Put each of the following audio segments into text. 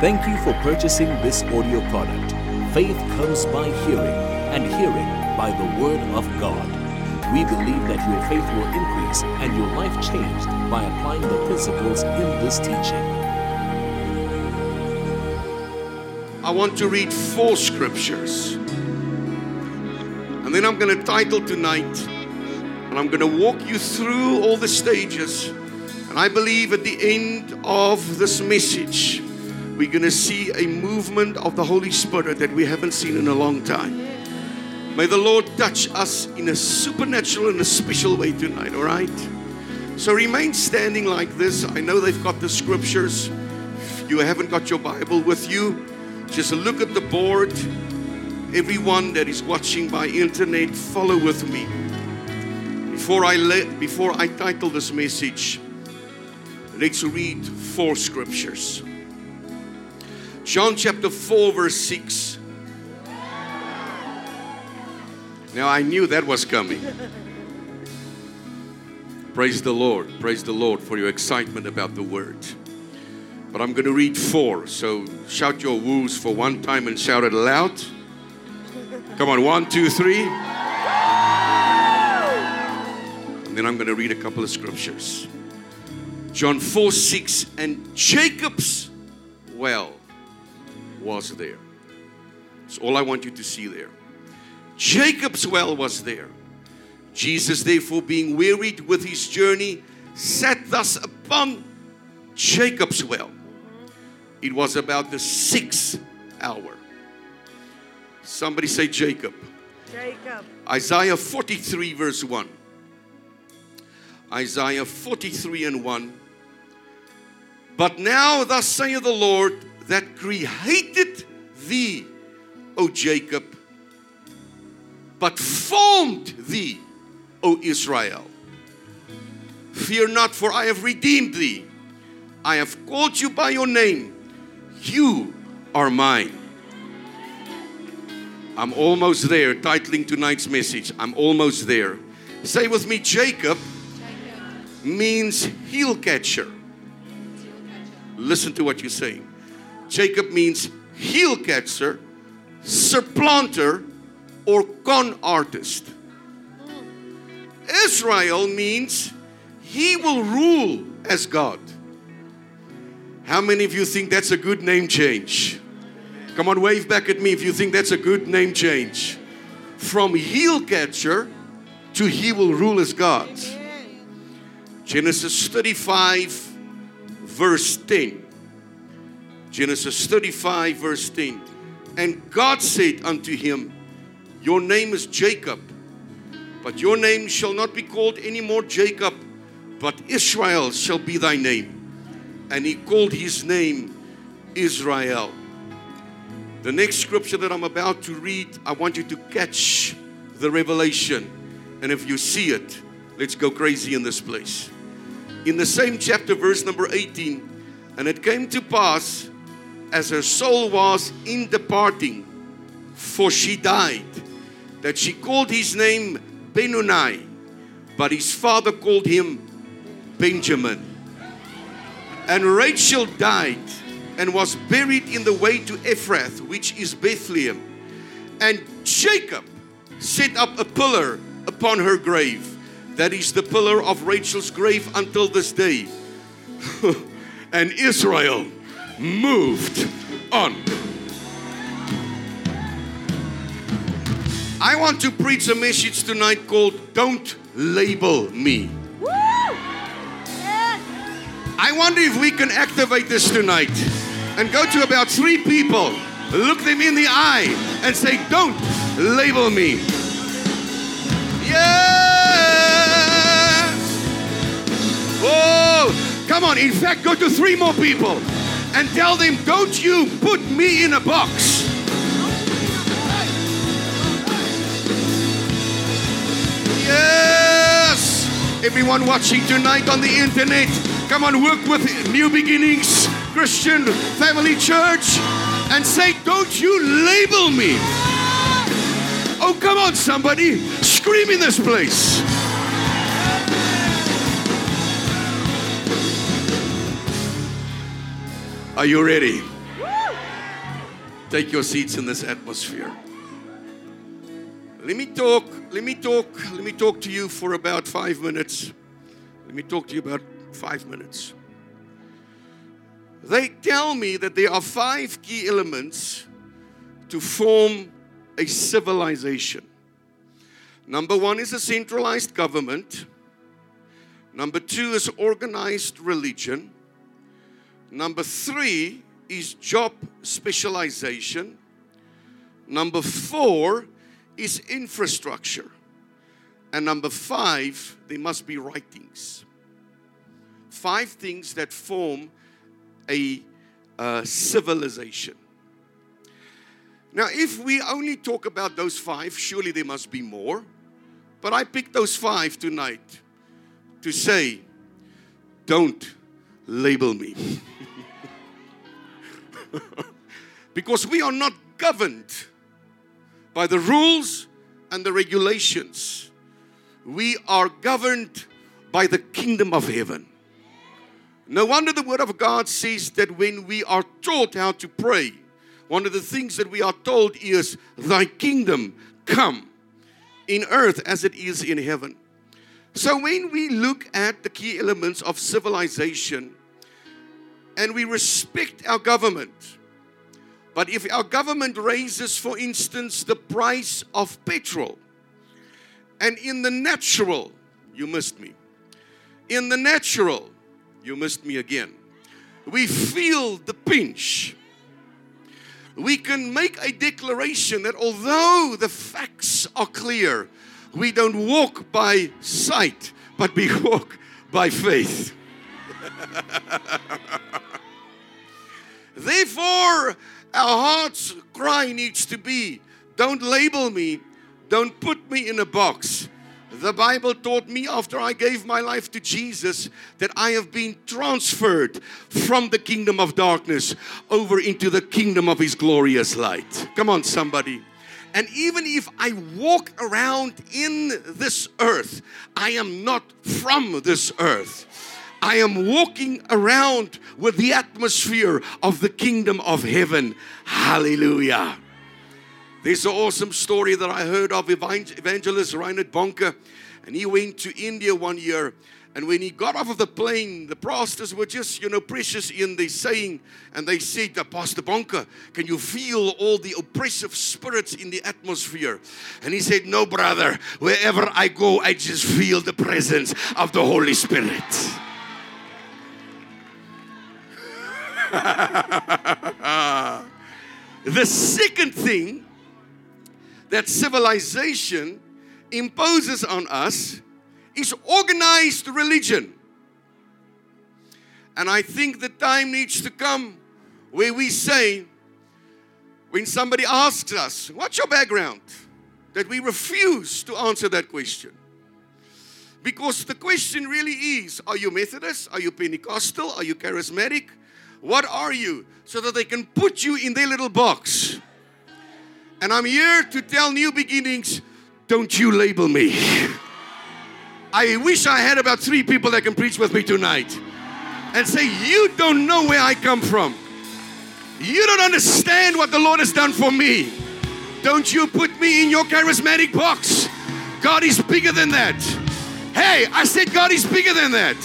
Thank you for purchasing this audio product. Faith comes by hearing, and hearing by the Word of God. We believe that your faith will increase and your life changed by applying the principles in this teaching. I want to read four scriptures. And then I'm going to title tonight, and I'm going to walk you through all the stages. And I believe at the end of this message, we're going to see a movement of the Holy Spirit that we haven't seen in a long time. May the Lord touch us in a supernatural and a special way tonight, all right? So remain standing like this. I know they've got the scriptures. If you haven't got your Bible with you, just look at the board. Everyone that is watching by internet, follow with me. Before I let, before I title this message, let's read four scriptures. John chapter 4, verse 6. Now I knew that was coming. Praise the Lord. Praise the Lord for your excitement about the word. But I'm going to read four. So shout your woos for one time and shout it loud. Come on, one, two, three. And then I'm going to read a couple of scriptures. John 4 6 and Jacob's well was there. That's all I want you to see there. Jacob's well was there. Jesus, therefore, being wearied with his journey, sat thus upon Jacob's well. It was about the sixth hour. Somebody say Jacob. Jacob. Isaiah 43, verse 1. Isaiah 43 and 1. But now, thus saith the Lord that created thee, O Jacob, but formed thee, O Israel. Fear not, for I have redeemed thee. I have called you by your name. You are mine. I'm almost there, titling tonight's message. I'm almost there. Say with me, Jacob means heel catcher. Listen to what you're saying. Jacob means heel catcher, supplanter, or con artist. Israel means he will rule as God. How many of you think that's a good name change? Come on, wave back at me if you think that's a good name change. From heel catcher to he will rule as God. Genesis 35, verse 10. Genesis 35, verse 10. And God said unto him, Your name is Jacob, but your name shall not be called any more Jacob, but Israel shall be thy name. And he called his name Israel. The next scripture that I'm about to read, I want you to catch the revelation. And if you see it, let's go crazy in this place. In the same chapter, verse number 18, and it came to pass as her soul was in departing, for she died, that she called his name Benoni, but his father called him Benjamin. And Rachel died and was buried in the way to Ephrath, which is Bethlehem. And Jacob set up a pillar upon her grave. That is the pillar of Rachel's grave until this day. and Israel moved on. I want to preach a message tonight called Don't Label Me. I wonder if we can activate this tonight and go to about three people, look them in the eye, and say, Don't label me. Yes! Oh, come on. In fact, go to three more people and tell them, Don't you put me in a box. Yes! Everyone watching tonight on the internet, come on, work with New Beginnings Christian Family Church and say, Don't you label me. Oh, come on, somebody. Scream in this place. Are you ready? Take your seats in this atmosphere. Let me talk, let me talk, let me talk to you for about five minutes. Let me talk to you about five minutes. They tell me that there are five key elements to form a civilization. Number one is a centralized government. Number two is organized religion. Number three is job specialization. Number four is infrastructure. And number five, there must be writings. Five things that form a uh, civilization. Now, if we only talk about those five, surely there must be more. But I picked those five tonight to say, don't label me. because we are not governed by the rules and the regulations. We are governed by the kingdom of heaven. No wonder the word of God says that when we are taught how to pray, one of the things that we are told is, Thy kingdom come in earth as it is in heaven. So when we look at the key elements of civilization and we respect our government, but if our government raises, for instance, the price of petrol, and in the natural, you missed me. In the natural, you missed me again. We feel the pinch. We can make a declaration that although the facts are clear, we don't walk by sight, but we walk by faith. Therefore, our heart's cry needs to be don't label me, don't put me in a box. The Bible taught me after I gave my life to Jesus that I have been transferred from the kingdom of darkness over into the kingdom of His glorious light. Come on, somebody. And even if I walk around in this earth, I am not from this earth. I am walking around with the atmosphere of the kingdom of heaven. Hallelujah. There's an awesome story that I heard of evangelist Reinhard Bonnke, and he went to India one year. And when he got off of the plane, the pastors were just, you know, precious in their saying. And they said, that Pastor Bonnke, can you feel all the oppressive spirits in the atmosphere? And he said, No, brother. Wherever I go, I just feel the presence of the Holy Spirit. the second thing that civilization imposes on us is organized religion. And I think the time needs to come where we say, when somebody asks us, What's your background? that we refuse to answer that question. Because the question really is Are you Methodist? Are you Pentecostal? Are you charismatic? What are you? So that they can put you in their little box. And I'm here to tell new beginnings don't you label me. I wish I had about three people that can preach with me tonight and say, You don't know where I come from. You don't understand what the Lord has done for me. Don't you put me in your charismatic box. God is bigger than that. Hey, I said God is bigger than that.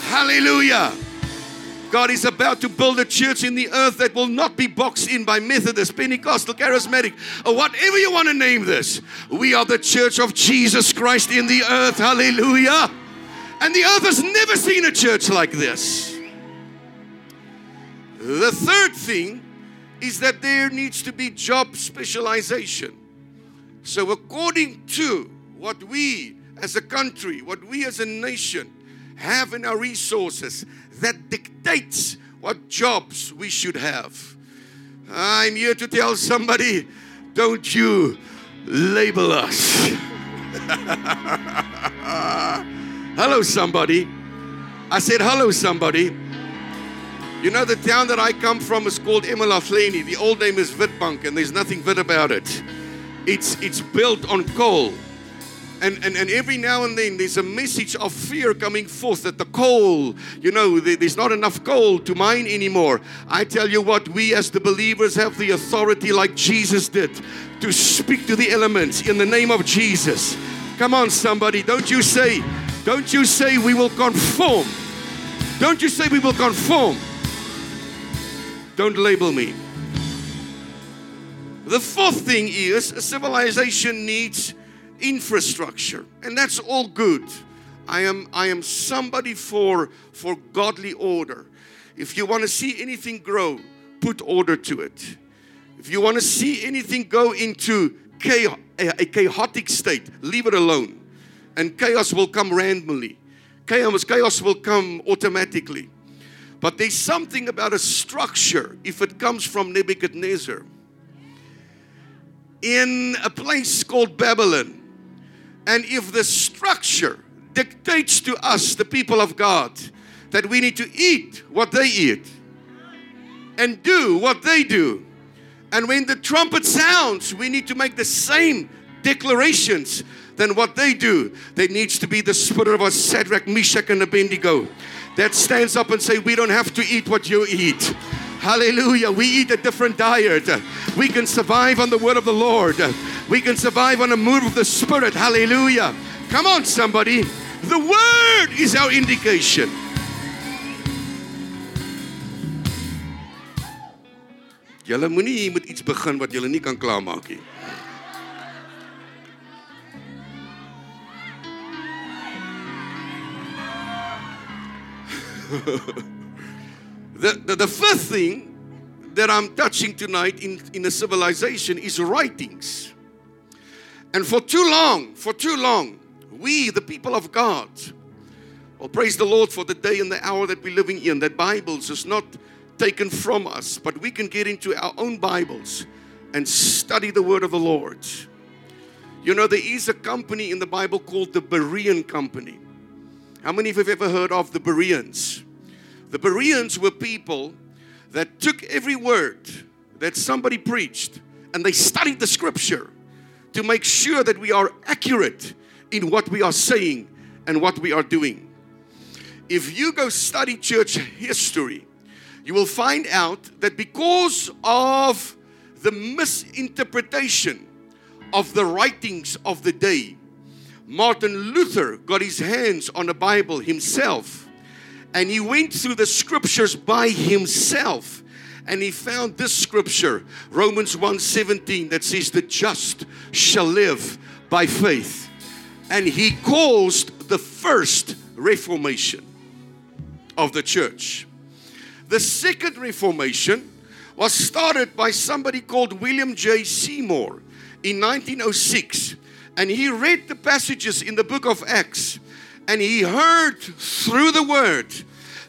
Hallelujah. God is about to build a church in the earth that will not be boxed in by Methodist, Pentecostal, Charismatic, or whatever you want to name this. We are the church of Jesus Christ in the earth. Hallelujah. And the earth has never seen a church like this. The third thing is that there needs to be job specialization. So, according to what we as a country, what we as a nation have in our resources, that dictates what jobs we should have. I'm here to tell somebody don't you label us. hello, somebody. I said, hello, somebody. You know, the town that I come from is called eMalahleni. The old name is Witbank, and there's nothing Wit about it. It's, it's built on coal. And, and, and every now and then there's a message of fear coming forth that the coal, you know, there's not enough coal to mine anymore. I tell you what, we as the believers have the authority, like Jesus did, to speak to the elements in the name of Jesus. Come on, somebody, don't you say, don't you say we will conform. Don't you say we will conform. Don't label me. The fourth thing is a civilization needs infrastructure, and that's all good. I am, I am somebody for, for godly order. If you want to see anything grow, put order to it. If you want to see anything go into chaos, a chaotic state, leave it alone. And chaos will come randomly. Chaos, chaos will come automatically. But there's something about a structure, if it comes from Nebuchadnezzar, in a place called Babylon. And if the structure dictates to us, the people of God, that we need to eat what they eat and do what they do. And when the trumpet sounds, we need to make the same declarations than what they do. There needs to be the spirit of a Shadrach, Meshach, and Abednego that stands up and say, "We don't have to eat what you eat." Hallelujah. We eat a different diet. We can survive on the word of the Lord. We can survive on the move of the Spirit. Hallelujah. Come on, somebody. The word is our indication. Julle moenie hier met iets begin wat julle nie kan klaarmaak nie. the, the, the first thing that I'm touching tonight in, in a civilization is writings. And for too long, for too long, we, the people of God, well, praise the Lord for the day and the hour that we're living in, that Bibles is not taken from us, but we can get into our own Bibles and study the word of the Lord. You know, there is a company in the Bible called the Berean Company. How many of you have ever heard of the Bereans? The Bereans were people that took every word that somebody preached and they studied the scripture to make sure that we are accurate in what we are saying and what we are doing. If you go study church history, you will find out that because of the misinterpretation of the writings of the day, Martin Luther got his hands on the Bible himself and he went through the scriptures by himself and he found this scripture Romans 1:17 that says the just shall live by faith. And he caused the first reformation of the church. The second reformation was started by somebody called William J. Seymour in 1906 and he read the passages in the book of Acts. And he heard through the word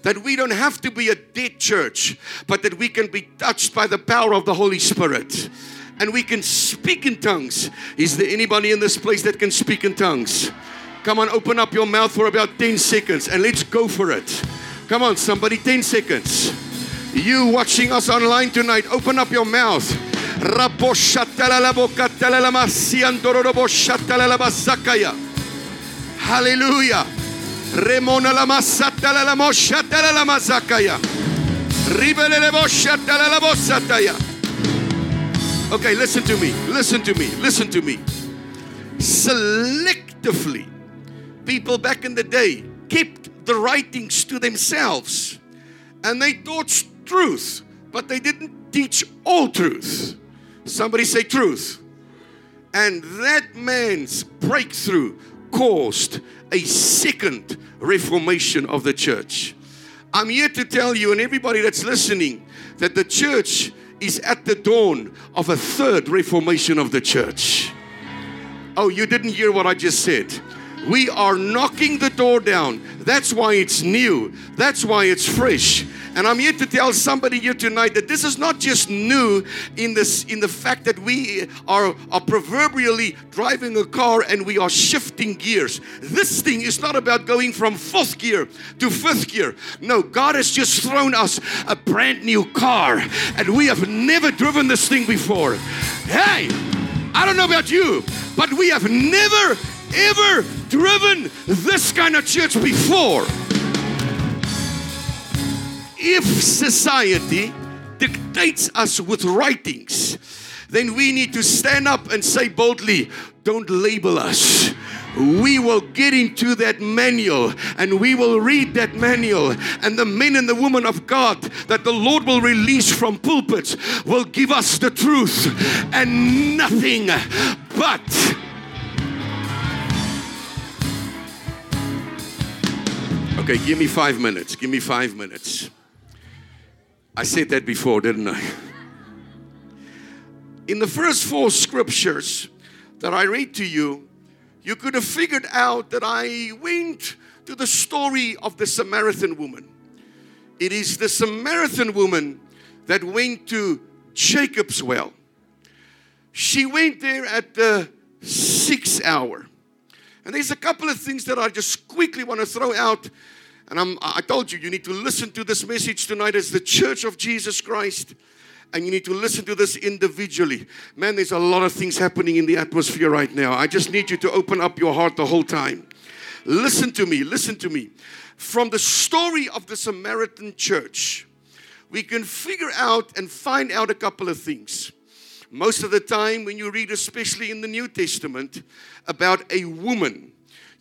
that we don't have to be a dead church, but that we can be touched by the power of the Holy Spirit. And we can speak in tongues. Is there anybody in this place that can speak in tongues? Come on, open up your mouth for about 10 seconds and let's go for it. Come on, somebody, 10 seconds. You watching us online tonight, open up your mouth. Hallelujah. Remona la masata la moshata la mazakaya. Ribele le moshata la bosataya. Okay, listen to me. Listen to me. Listen to me. Selectively, people back in the day kept the writings to themselves and they taught truth, but they didn't teach all truth. Somebody say truth. And that man's breakthrough caused a second reformation of the church. I'm here to tell you and everybody that's listening that the church is at the dawn of a third reformation of the church. Oh, you didn't hear what I just said. We are knocking the door down. That's why it's new. That's why it's fresh. And I'm here to tell somebody here tonight that this is not just new in this in the fact that we are, are proverbially driving a car and we are shifting gears. This thing is not about going from fourth gear to fifth gear. No, God has just thrown us a brand new car and we have never driven this thing before. Hey, I don't know about you, but we have never ever driven this kind of church before. If society dictates us with writings, then we need to stand up and say boldly, Don't label us we will get into that manual and we will read that manual. And the men and the women of God that the Lord will release from pulpits will give us the truth and nothing but. Okay, give me five minutes. Give me five minutes. I said that before, didn't I? In the first four scriptures that I read to you, you could have figured out that I went to the story of the Samaritan woman. It is the Samaritan woman that went to Jacob's well. She went there at the sixth hour. And there's a couple of things that I just quickly want to throw out. And I'm, I told you, you need to listen to this message tonight as the church of Jesus Christ and you need to listen to this individually. Man, there's a lot of things happening in the atmosphere right now. I just need you to open up your heart the whole time. Listen to me, listen to me. From the story of the Samaritan church, we can figure out and find out a couple of things. Most of the time, when you read, especially in the New Testament, about a woman,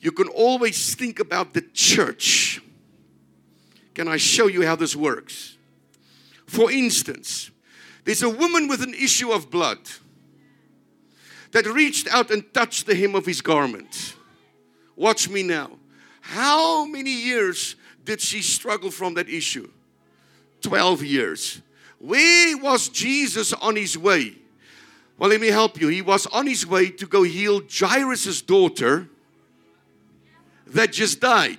you can always think about the church. Can I show you how this works? For instance, there's a woman with an issue of blood that reached out and touched the hem of his garment. Watch me now. How many years did she struggle from that issue? 12 years. Where was Jesus on his way? Well, let me help you. He was on his way to go heal Jairus' daughter that just died.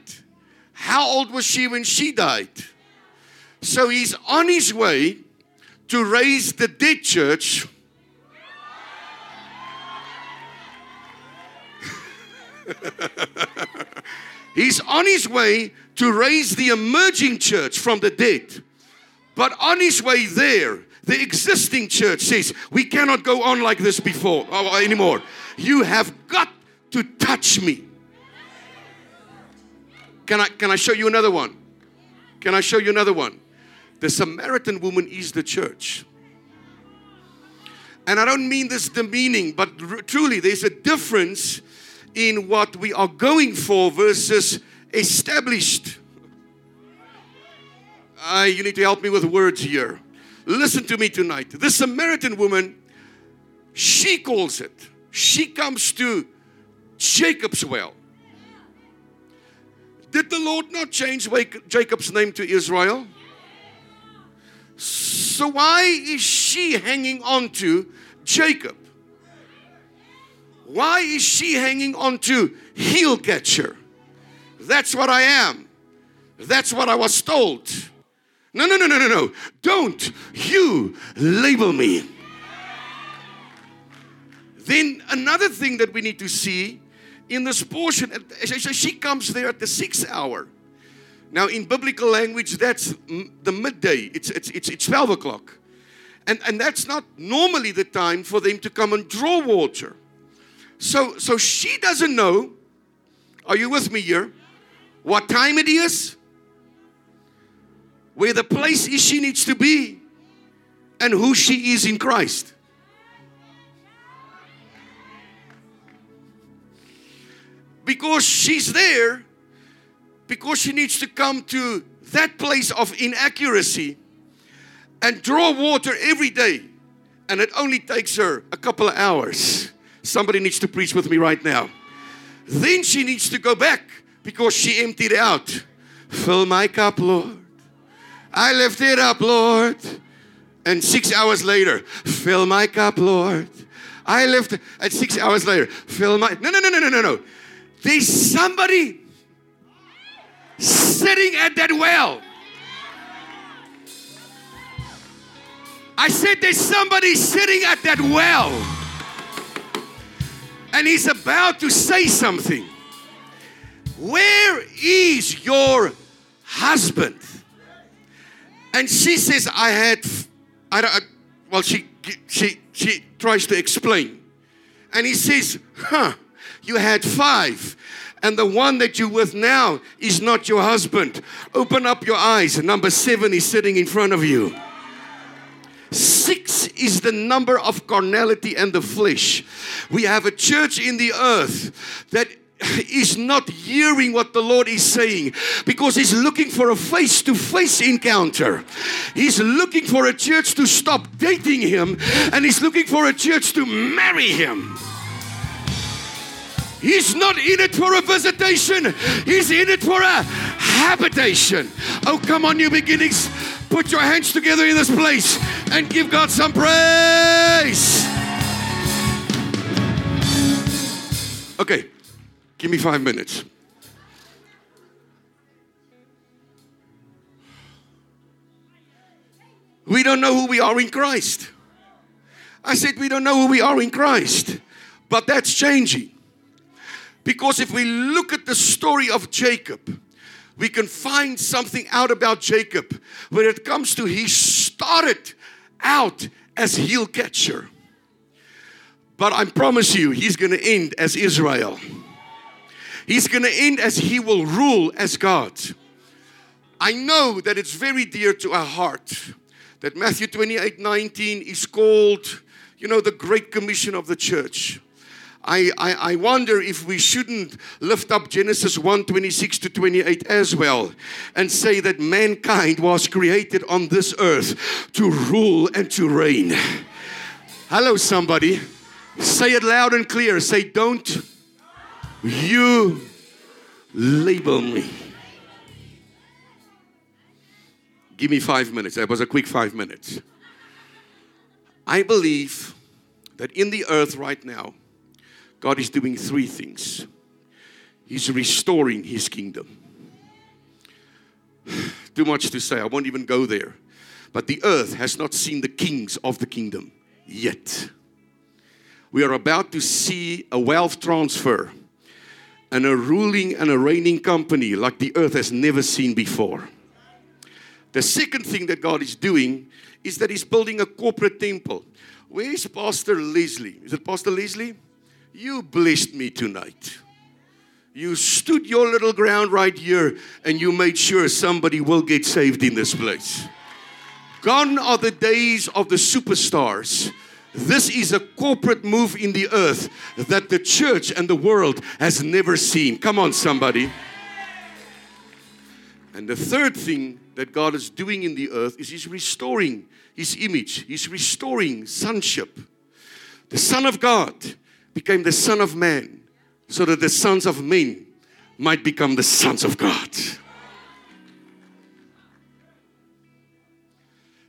How old was she when she died? So he's on his way to raise the dead church. He's on his way to raise the emerging church from the dead. But on his way there, the existing church says, We cannot go on like this before uh, anymore. You have got to touch me. Can I, can I show you another one? Can I show you another one? The Samaritan woman is the church. And I don't mean this demeaning, but r- truly there's a difference in what we are going for versus established. Uh, you need to help me with words here. Listen to me tonight. The Samaritan woman, she calls it. She comes to Jacob's well. Did the Lord not change Jacob's name to Israel? So why is she hanging on to Jacob? Why is she hanging on to heel catcher? That's what I am. That's what I was told. No, no, no, no, no, no. Don't you label me. Then another thing that we need to see in this portion, she comes there at the sixth hour. Now, in biblical language, that's the midday. It's, it's, it's, it's 12 o'clock. And, and that's not normally the time for them to come and draw water. So, so she doesn't know, are you with me here? What time it is, where the place is she needs to be, and who she is in Christ. Because she's there because she needs to come to that place of inaccuracy and draw water every day. And it only takes her a couple of hours. Somebody needs to preach with me right now. Then she needs to go back because she emptied out. Fill my cup, Lord. I lift it up, Lord. And six hours later, fill my cup, Lord. I lift. And six hours later, fill my. No, no, no, no, no, no, no. There's somebody sitting at that well. I said, There's somebody sitting at that well. And he's about to say something. Where is your husband? And she says, I had, I don't, well, she, she, she tries to explain. And he says, huh, You had five. And the one that you're with now is not your husband. Open up your eyes. Number seven is sitting in front of you. Six is the number of carnality and the flesh. We have a church in the earth that is not hearing what the Lord is saying because he's looking for a face to face encounter. He's looking for a church to stop dating him and he's looking for a church to marry him. He's not in it for a visitation, he's in it for a habitation. Oh, come on, new beginnings. Put your hands together in this place and give God some praise. Okay, give me five minutes. We don't know who we are in Christ. I said, We don't know who we are in Christ. But that's changing. Because if we look at the story of Jacob, we can find something out about Jacob when it comes to he started out as heel catcher. But I promise you, he's going to end as Israel. He's going to end as he will rule as God. I know that it's very dear to our heart that Matthew 28 19 is called, you know, the Great Commission of the church. I, I, I, wonder if we shouldn't lift up Genesis 1 26 to 28 as well and say that mankind was created on this earth to rule and to reign. Hello, somebody. Say it loud and clear. Say, Don't you label me. Give me five minutes. That was a quick five minutes. I believe that in the earth right now, God is doing three things. He's restoring His kingdom. Too much to say, I won't even go there. But the earth has not seen the kings of the kingdom yet. We are about to see a wealth transfer and a ruling and a reigning company like the earth has never seen before. The second thing that God is doing is that He's building a corporate temple. Where is Pastor Leslie? Is it Pastor Leslie? You blessed me tonight. You stood your little ground right here and you made sure somebody will get saved in this place. Gone are the days of the superstars. This is a corporate move in the earth that the church and the world has never seen. Come on, somebody. And the third thing that God is doing in the earth is He's restoring His image, He's restoring sonship. The Son of God became the Son of Man so that the sons of men might become the sons of God.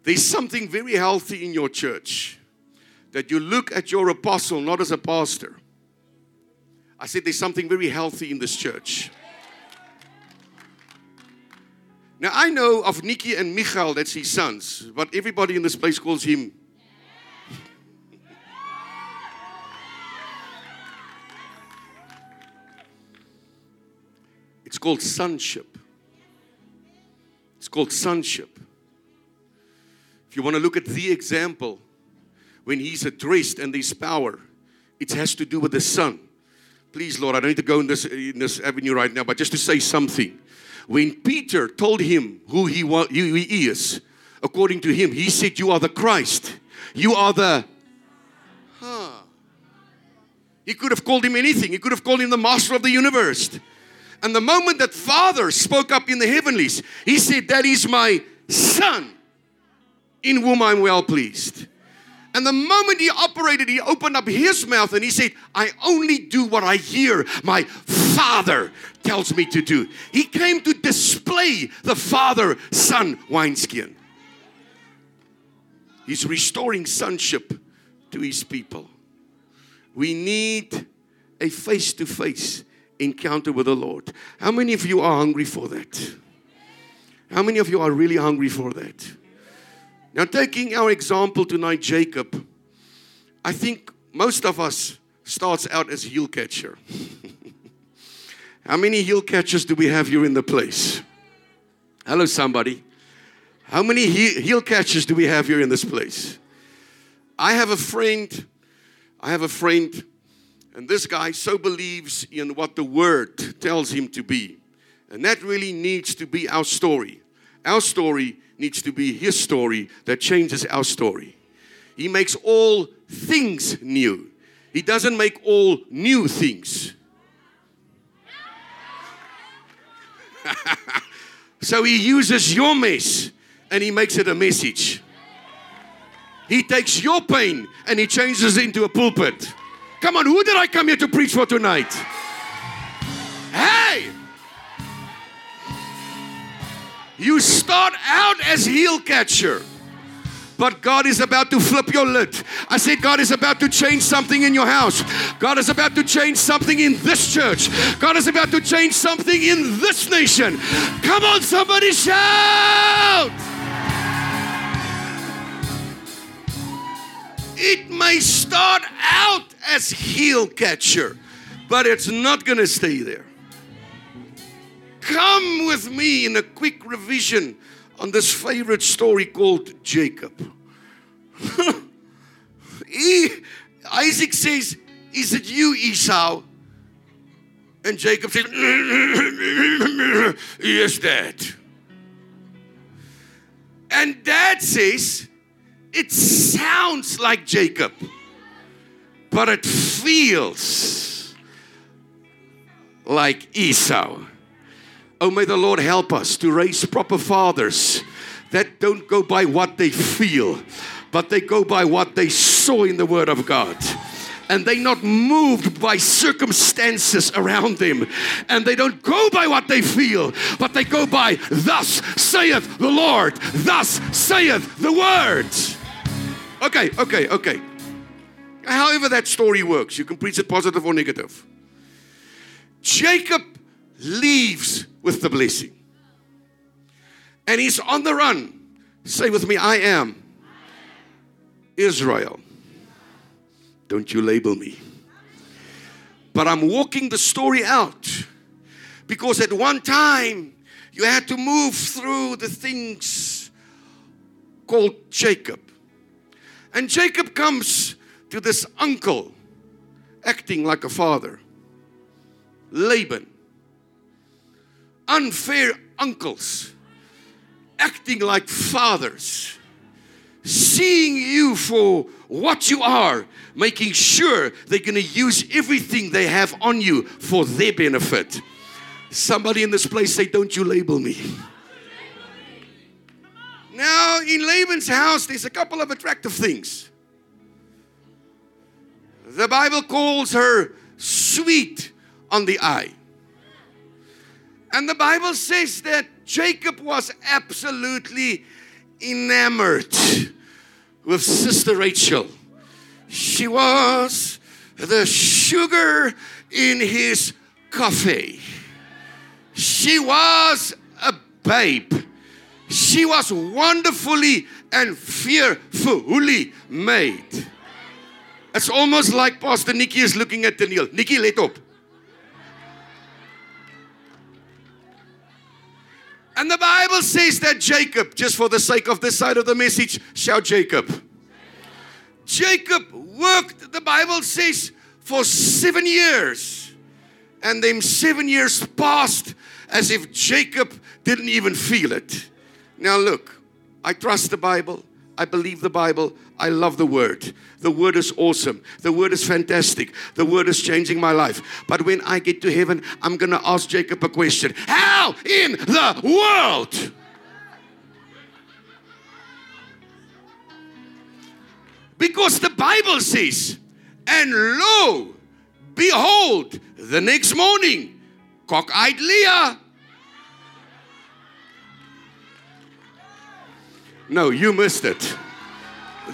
There's something very healthy in your church that you look at your apostle not as a pastor. I said there's something very healthy in this church. Now I know of Nikki and Michal, that's his sons, but everybody in this place calls him It's called sonship. It's called sonship. If you want to look at the example, when he's addressed and there's power, it has to do with the son. Please, Lord, I don't need to go in this, in this avenue right now, but just to say something. When Peter told him who he, was, who he is, according to him, he said, You are the Christ. You are the. Huh. He could have called him anything. He could have called him the master of the universe. And the moment that Father spoke up in the heavenlies, he said, That is my son in whom I'm well pleased. And the moment he operated, he opened up his mouth and he said, I only do what I hear my father tells me to do. He came to display the father son wineskin. He's restoring sonship to his people. We need a face to face encounter with the Lord. How many of you are hungry for that? How many of you are really hungry for that? Now, taking our example tonight, Jacob, I think most of us starts out as heel catcher. How many heel catchers do we have here in the place? Hello, somebody. How many heel catchers do we have here in this place? I have a friend. I have a friend And this guy so believes in what the word tells him to be. And that really needs to be our story. Our story needs to be his story that changes our story. He makes all things new. He doesn't make all new things. so he uses your mess and he makes it a message. He takes your pain and he changes it into a pulpit. Come on, who did I come here to preach for tonight? You start out as heel catcher. But God is about to flip your lid. I said, God is about to change something in your house. God is about to change something in this church. God is about to change something in this nation. Come on, somebody shout! It may start out as heel catcher, but it's not going to stay there. Come with me in a quick revision on this favorite story called Jacob. he, Isaac says, Is it you, Esau? And Jacob says, Yes, Dad. And Dad says, It sounds like Jacob, but it feels like Esau. Oh, may the Lord help us to raise proper fathers that don't go by what they feel, but they go by what they saw in the Word of God. And they're not moved by circumstances around them. And they don't go by what they feel, but they go by, Thus saith the Lord, thus saith the Word. Okay, okay, okay. However, that story works, you can preach it positive or negative. Jacob leaves the blessing. And he's on the run. Say with me, I am Israel. Don't you label me. But I'm walking the story out because at one time you had to move through the things called Jacob. And Jacob comes to this uncle acting like a father, Laban unfair uncles, acting like fathers, seeing you for what you are, making sure they're going to use everything they have on you for their benefit. Somebody in this place say, Don't you label me. Now, in Laban's house, there's a couple of attractive things. The Bible calls her sweet on the eye. And the Bible says that Jacob was absolutely enamored with Sister Rachel. She was the sugar in his coffee. She was a babe. She was wonderfully and fearfully made. It's almost like Pastor Nikki is looking at Daniel. Nikki, let up. And the Bible says that Jacob, just for the sake of this side of the message, shout Jacob. Jacob worked, the Bible says, for seven years. And them seven years passed as if Jacob didn't even feel it. Now, look, I trust the Bible. I believe the Bible. I love the Word. The Word is awesome. The Word is fantastic. The Word is changing my life. But when I get to heaven, I'm going to ask Jacob a question How in the world? Because the Bible says, and lo, behold, the next morning, cock-eyed Leah No, you missed it.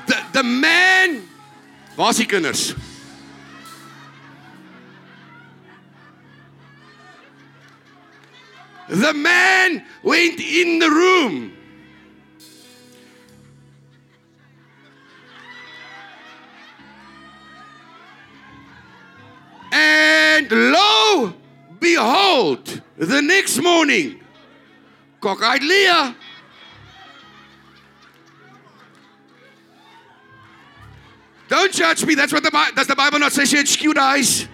The, the man, waar is die kinders? The man went in the room. And lo, behold, the next morning, cock-eyed Leah Don't judge me. That's what the Bible does the Bible not say she had skewed eyes?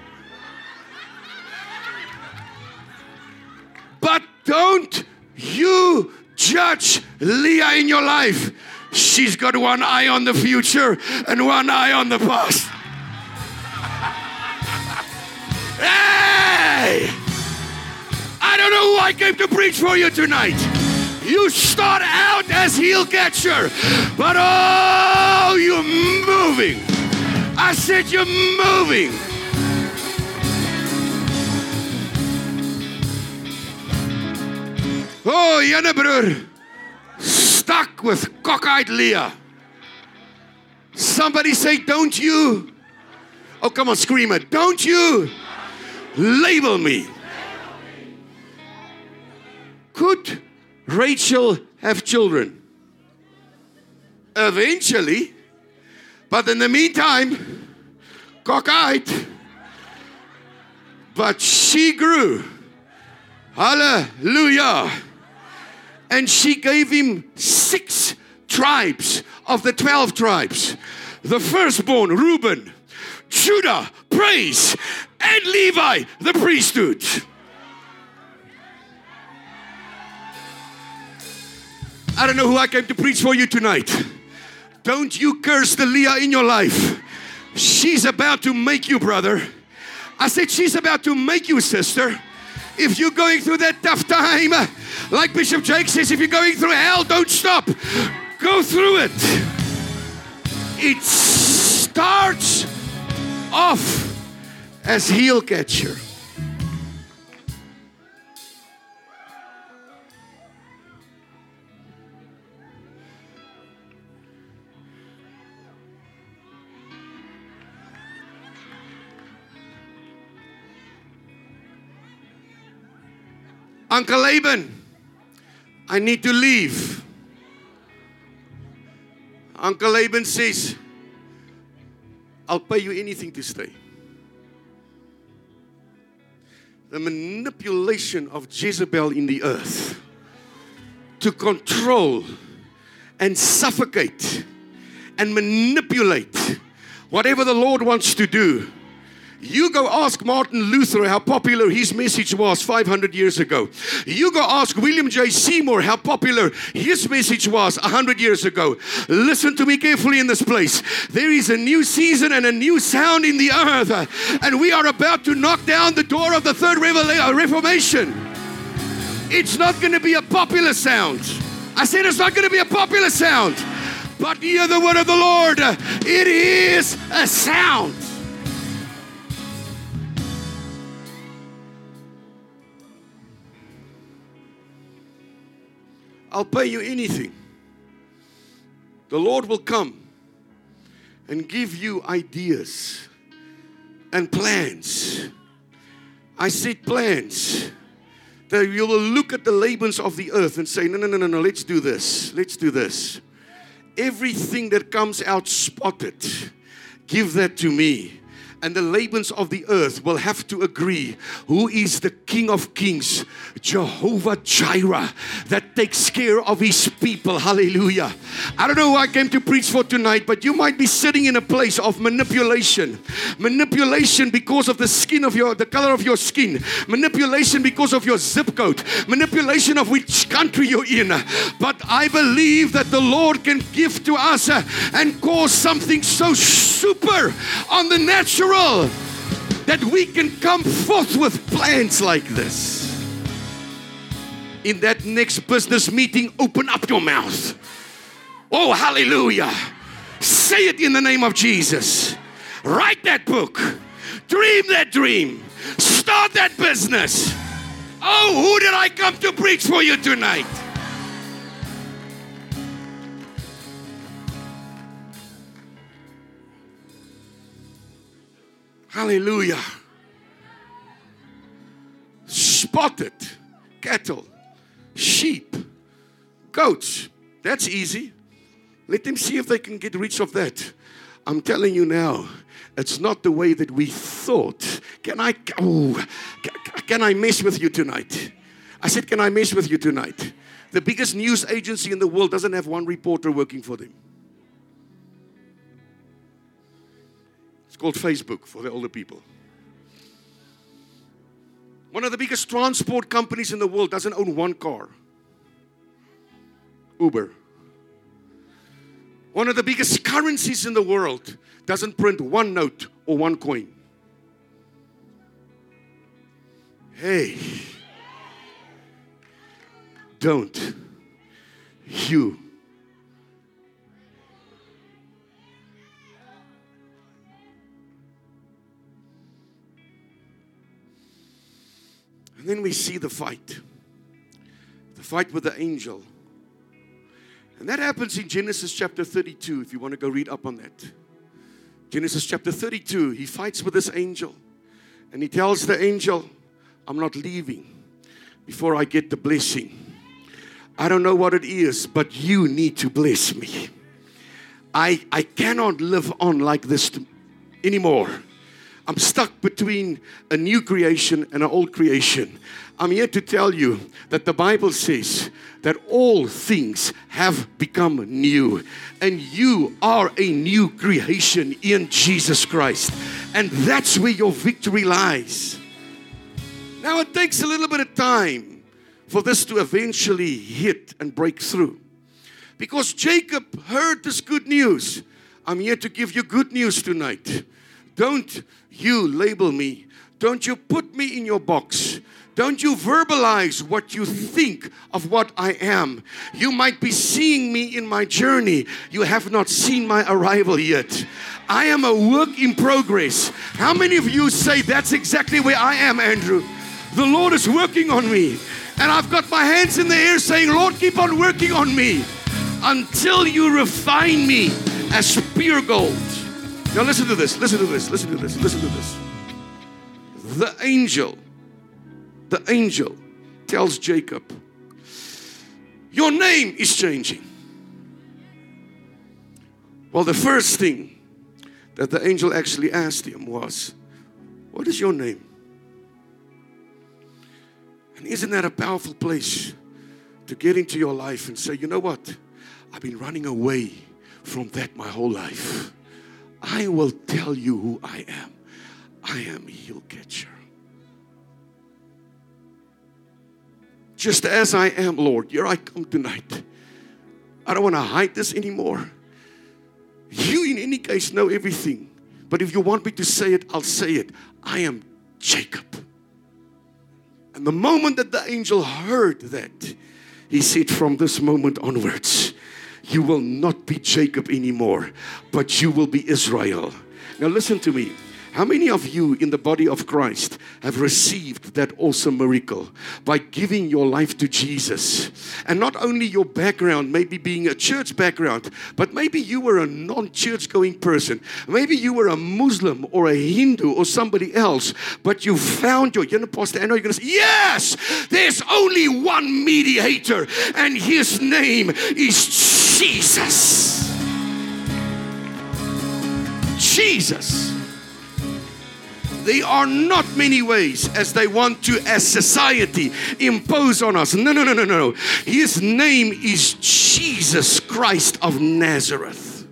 But don't you judge Leah in your life. She's got one eye on the future and one eye on the past. hey! I don't know who I came to preach for you tonight. You start out as heel catcher, but oh, you're moving. I said you're moving. Oh, Janne broer, stuck with cockeyed Leah. Somebody say, don't you? Oh, come on, scream it. Don't you label me. Could Rachel have children? Eventually. But in the meantime, cockeyed. But she grew. Hallelujah. And she gave him six tribes of the 12 tribes. The firstborn, Reuben, Judah, praise, and Levi, the priesthood. I don't know who I came to preach for you tonight. Don't you curse the Leah in your life. She's about to make you, brother. I said, She's about to make you, sister. If you're going through that tough time, like Bishop Jake says, if you're going through hell, don't stop. Go through it. It starts off as heel catcher. Uncle Laban, I need to leave. Uncle Laban says, I'll pay you anything to stay. The manipulation of Jezebel in the earth to control and suffocate and manipulate whatever the Lord wants to do you go ask Martin Luther how popular his message was 500 years ago. You go ask William J. Seymour how popular his message was 100 years ago. Listen to me carefully in this place. There is a new season and a new sound in the earth, and we are about to knock down the door of the third uh, reformation. It's not going to be a popular sound. I said it's not going to be a popular sound, but hear the word of the Lord. It is a sound. I'll pay you anything. The Lord will come and give you ideas and plans. I said plans. That you will look at the Labans of the earth and say, no, no, no, no, no, let's do this. Let's do this. Everything that comes out spotted, give that to me and the Labans of the earth will have to agree who is the King of Kings, Jehovah Jireh, that takes care of his people. Hallelujah. I don't know who I came to preach for tonight, but you might be sitting in a place of manipulation. Manipulation because of the skin of your, the color of your skin. Manipulation because of your zip code. Manipulation of which country you're in. But I believe that the Lord can give to us uh, and cause something so super on the natural natural that we can come forth with plans like this. In that next business meeting, open up your mouth. Oh, hallelujah. Say it in the name of Jesus. Write that book. Dream that dream. Start that business. Oh, who did I come to preach for you tonight? Hallelujah. Spotted cattle, sheep, goats. That's easy. Let them see if they can get rid of that. I'm telling you now, it's not the way that we thought. Can I oh, can I mess with you tonight? I said, Can I mess with you tonight? The biggest news agency in the world doesn't have one reporter working for them. It's called Facebook for the older people. One of the biggest transport companies in the world doesn't own one car Uber. One of the biggest currencies in the world doesn't print one note or one coin. Hey, don't you then we see the fight the fight with the angel. And that happens in Genesis chapter 32, if you want to go read up on that. Genesis chapter 32, he fights with this angel. And he tells the angel, I'm not leaving before I get the blessing. I don't know what it is, but you need to bless me. I, I cannot live on like this anymore. I'm stuck between a new creation and an old creation. I'm here to tell you that the Bible says that all things have become new, and you are a new creation in Jesus Christ. And that's where your victory lies. Now, it takes a little bit of time for this to eventually hit and break through. Because Jacob heard this good news. I'm here to give you good news tonight. Don't you label me. Don't you put me in your box. Don't you verbalize what you think of what I am. You might be seeing me in my journey. You have not seen my arrival yet. I am a work in progress. How many of you say that's exactly where I am, Andrew? The Lord is working on me. And I've got my hands in the air saying, Lord, keep on working on me until you refine me as pure gold. Now, listen to this, listen to this, listen to this, listen to this. The angel, the angel tells Jacob, Your name is changing. Well, the first thing that the angel actually asked him was, What is your name? And isn't that a powerful place to get into your life and say, You know what? I've been running away from that my whole life. I will tell you who I am. I am heel catcher. Just as I am, Lord, here I come tonight. I don't want to hide this anymore. You, in any case, know everything. But if you want me to say it, I'll say it. I am Jacob. And the moment that the angel heard that, he said, From this moment onwards, you will not be Jacob anymore, but you will be Israel. Now, listen to me. How many of you in the body of Christ have received that awesome miracle by giving your life to Jesus? And not only your background, maybe being a church background, but maybe you were a non church going person. Maybe you were a Muslim or a Hindu or somebody else, but you found your, you know, Pastor, know you're going to say, yes, there's only one mediator, and his name is Jesus. Jesus. Jesus. There are not many ways as they want to, as society, impose on us. No, no, no, no, no. His name is Jesus Christ of Nazareth.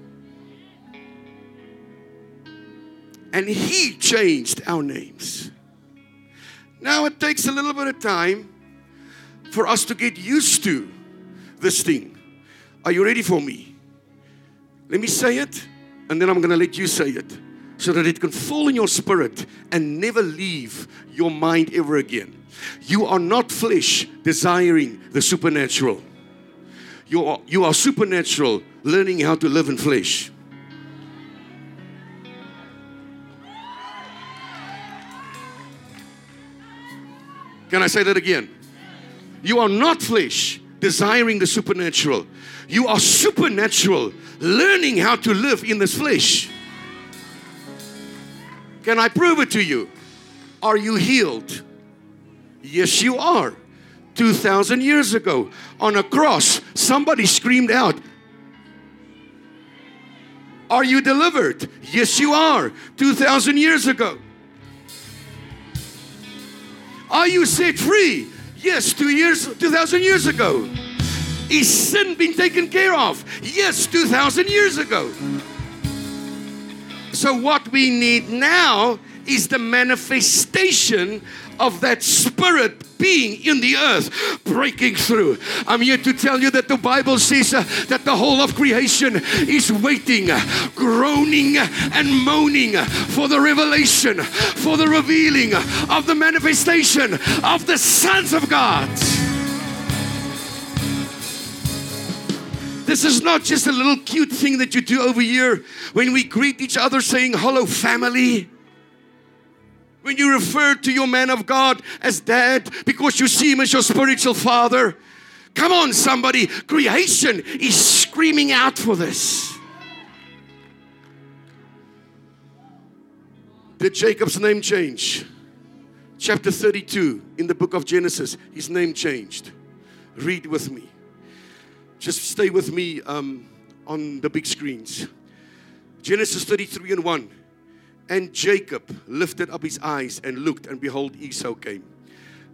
And He changed our names. Now it takes a little bit of time for us to get used to this thing. Are you ready for me? Let me say it, and then I'm going to let you say it so that it can fall in your spirit and never leave your mind ever again. You are not flesh desiring the supernatural. You are, you are supernatural learning how to live in flesh. Can I say that again? You are not flesh desiring the supernatural. You are supernatural learning how to live in this flesh. Can I prove it to you? Are you healed? Yes, you are. 2,000 years ago on a cross, somebody screamed out, Are you delivered? Yes, you are. 2,000 years ago. Are you set free? Yes, two years, 2,000 years ago. Is sin been taken care of? Yes, 2,000 years ago. So, what we need now is the manifestation of that spirit being in the earth, breaking through. I'm here to tell you that the Bible says uh, that the whole of creation is waiting, groaning, and moaning for the revelation, for the revealing of the manifestation of the sons of God. This is not just a little cute thing that you do over here when we greet each other saying, Hello, family. When you refer to your man of God as dad because you see him as your spiritual father. Come on, somebody. Creation is screaming out for this. Did Jacob's name change? Chapter 32 in the book of Genesis, his name changed. Read with me. Just stay with me um, on the big screens. Genesis 33 and 1. And Jacob lifted up his eyes and looked, and behold, Esau came.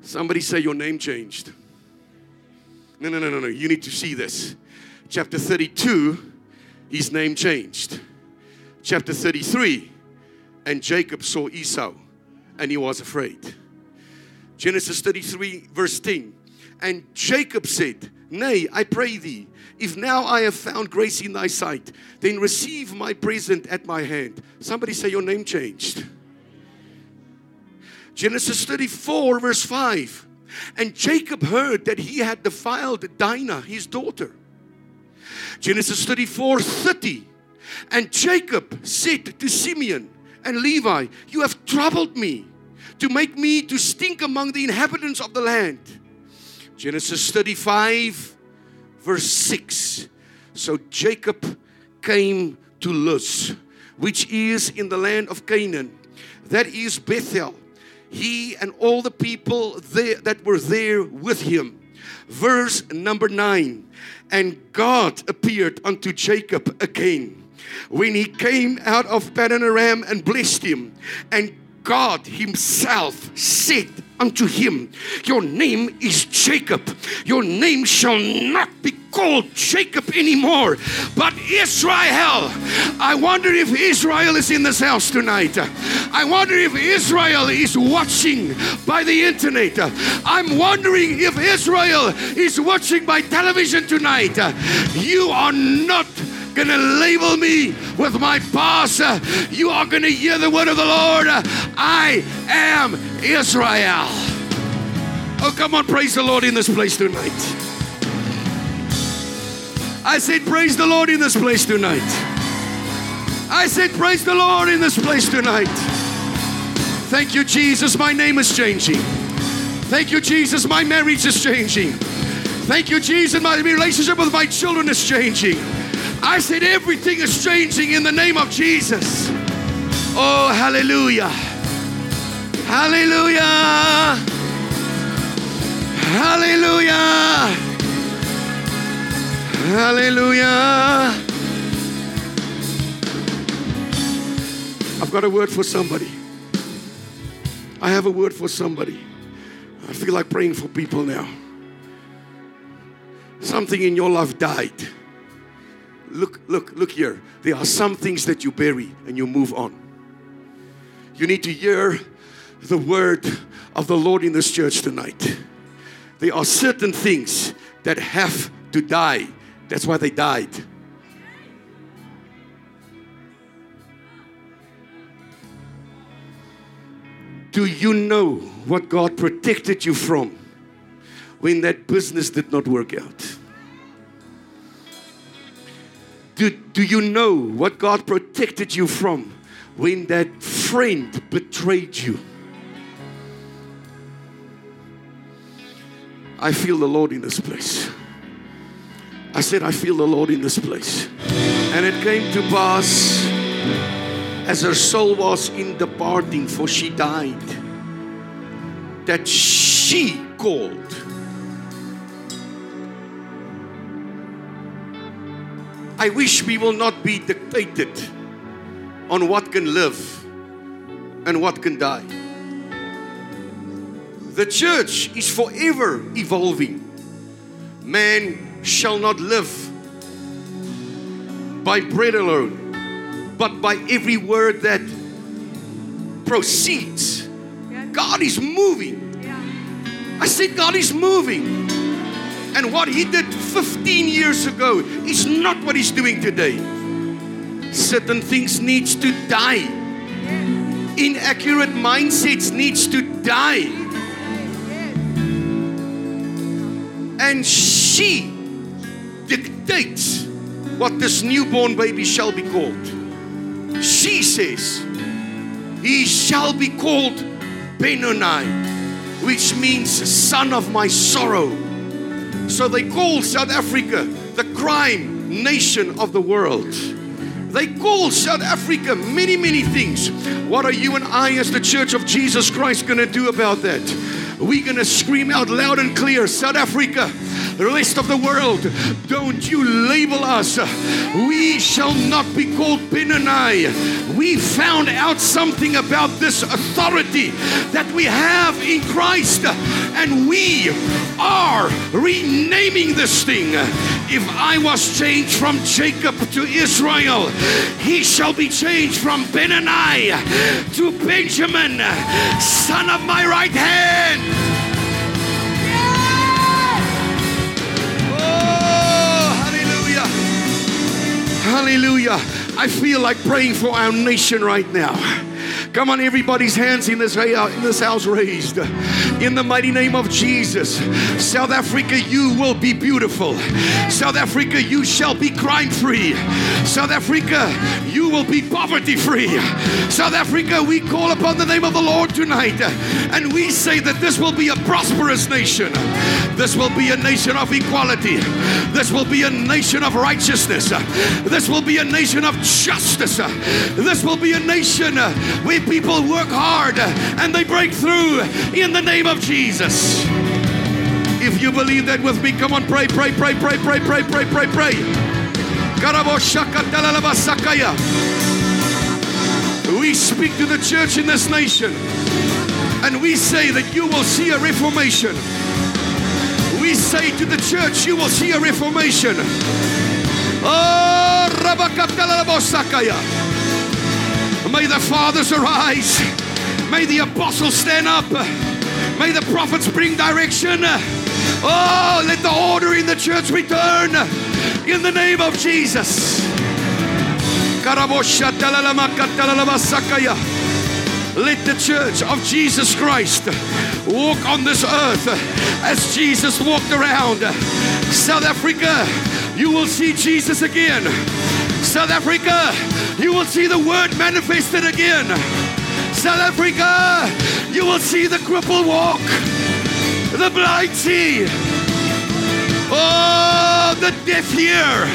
Somebody say, Your name changed. No, no, no, no, no. You need to see this. Chapter 32, his name changed. Chapter 33, and Jacob saw Esau, and he was afraid. Genesis 33, verse 10. And Jacob said, Nay, I pray thee, if now I have found grace in thy sight, then receive my present at my hand. Somebody say your name changed. Genesis 34, verse 5. And Jacob heard that he had defiled Dinah, his daughter. Genesis 34, 30. And Jacob said to Simeon and Levi, You have troubled me to make me to stink among the inhabitants of the land. Genesis 35, verse 6. So Jacob came to Luz, which is in the land of Canaan. That is Bethel. He and all the people there that were there with him. Verse number 9. And God appeared unto Jacob again when he came out of Paddan Aram and blessed him. And God Himself said unto him, Your name is Jacob. Your name shall not be called Jacob anymore, but Israel. I wonder if Israel is in this house tonight. I wonder if Israel is watching by the internet. I'm wondering if Israel is watching by television tonight. You are not gonna label me with my past. You are gonna hear the word of the Lord. I am Israel. Oh, come on, praise the Lord in this place tonight. I said, Praise the Lord in this place tonight. I said, Praise the Lord in this place tonight. Thank you, Jesus. My name is changing. Thank you, Jesus. My marriage is changing. Thank you, Jesus. My relationship with my children is changing. I said, everything is changing in the name of Jesus. Oh, hallelujah. Hallelujah. Hallelujah. Hallelujah. I've got a word for somebody. I have a word for somebody. I feel like praying for people now. Something in your life died. Look, look, look here. There are some things that you bury and you move on. You need to hear the word of the Lord in this church tonight. There are certain things that have to die. That's why they died. Do you know what God protected you from when that business did not work out? Do, do you know what God protected you from when that friend betrayed you? I feel the Lord in this place. I said, I feel the Lord in this place. And it came to pass as her soul was in departing, for she died, that she called. I wish we will not be dictated on what can live and what can die. The church is forever evolving. Man shall not live by bread alone, but by every word that proceeds. God is moving. I said, God is moving. And what He did 15 years ago is not what He's doing today. Certain things needs to die. Inaccurate mindsets needs to die. And she dictates what this newborn baby shall be called. She says, He shall be called Benoni, which means son of my sorrow. So they call South Africa the crime nation of the world. They call South Africa many, many things. What are you and I, as the Church of Jesus Christ, going to do about that? We're going to scream out loud and clear South Africa, rest of the world, don't you label us. We shall not be called Benoni. We found out something about this authority that we have in Christ, and we are renaming this thing. If I was changed from Jacob to Israel, he shall be changed from Benoni to Benjamin, son of my right hand. Hallelujah. I feel like praying for our nation right now. Come on, everybody's hands in this, uh, in this house raised. In the mighty name of Jesus. South Africa, you will be beautiful. South Africa, you shall be crime free. South Africa, you will be poverty free. South Africa, we call upon the name of the Lord tonight and we say that this will be a prosperous nation. This will be a nation of equality. This will be a nation of righteousness. This will be a nation of justice. This will be a nation uh, where people work hard and they break through in the name of Jesus. If you believe that with me, come on, pray, pray, pray, pray, pray, pray, pray, pray, pray. We speak to the church in this nation and we say that you will see a reformation. We say to the church, you will see a reformation. Oh, May the fathers arise. May the apostles stand up. May the prophets bring direction. Oh, let the order in the church return in the name of Jesus. Let the church of Jesus Christ walk on this earth as Jesus walked around. South Africa, you will see Jesus again. South Africa, you will see the word manifested again. South Africa, you will see the cripple walk, the blind see, oh, the deaf hear.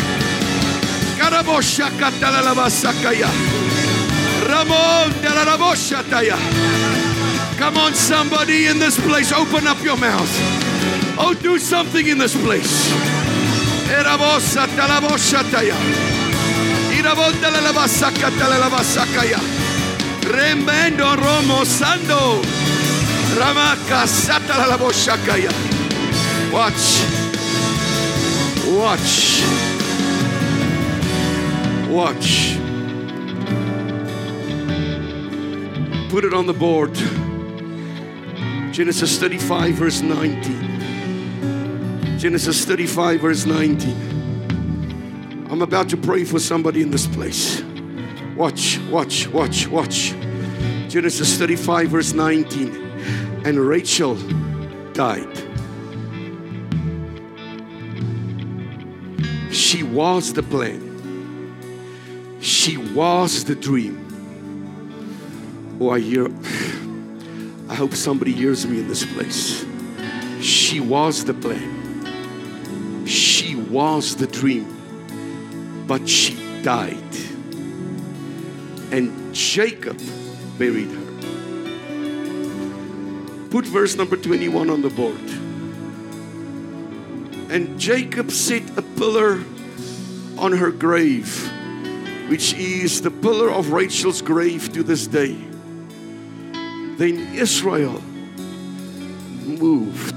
Come on, somebody in this place, open up your mouth. Oh, do something in this place. Remendo Romo Sando Ramaka Satala Boshakaya. Watch. Watch. Watch. Put it on the board. Genesis 35, verse 19. Genesis 35, verse 19. I'm about to pray for somebody in this place. Watch, watch, watch, watch. Genesis 35, verse 19. And Rachel died. She was the plan, she was the dream. Oh, I hear, I hope somebody hears me in this place. She was the plan, she was the dream but she died. And Jacob buried her. Put verse number 21 on the board. And Jacob set a pillar on her grave, which is the pillar of Rachel's grave to this day. Then Israel moved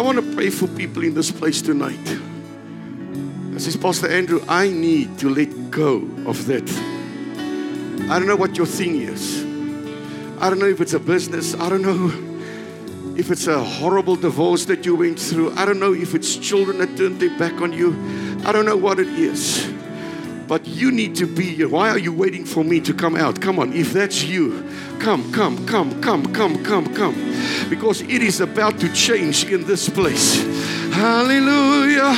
I want to pray for people in this place tonight. I says, Pastor Andrew, I need to let go of that. I don't know what your thing is. I don't know if it's a business. I don't know if it's a horrible divorce that you went through. I don't know if it's children that turned their back on you. I don't know what it is. But you need to be here. Why are you waiting for me to come out? Come on, if that's you, come, come, come, come, come, come, come. Because it is about to change in this place. Hallelujah.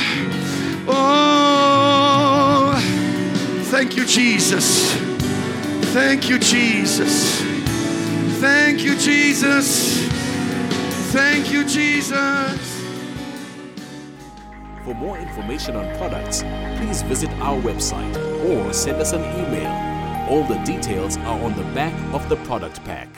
Oh, thank you, Jesus. Thank you, Jesus. Thank you, Jesus. Thank you, Jesus. For more information on products, please visit our website or send us an email. All the details are on the back of the product pack.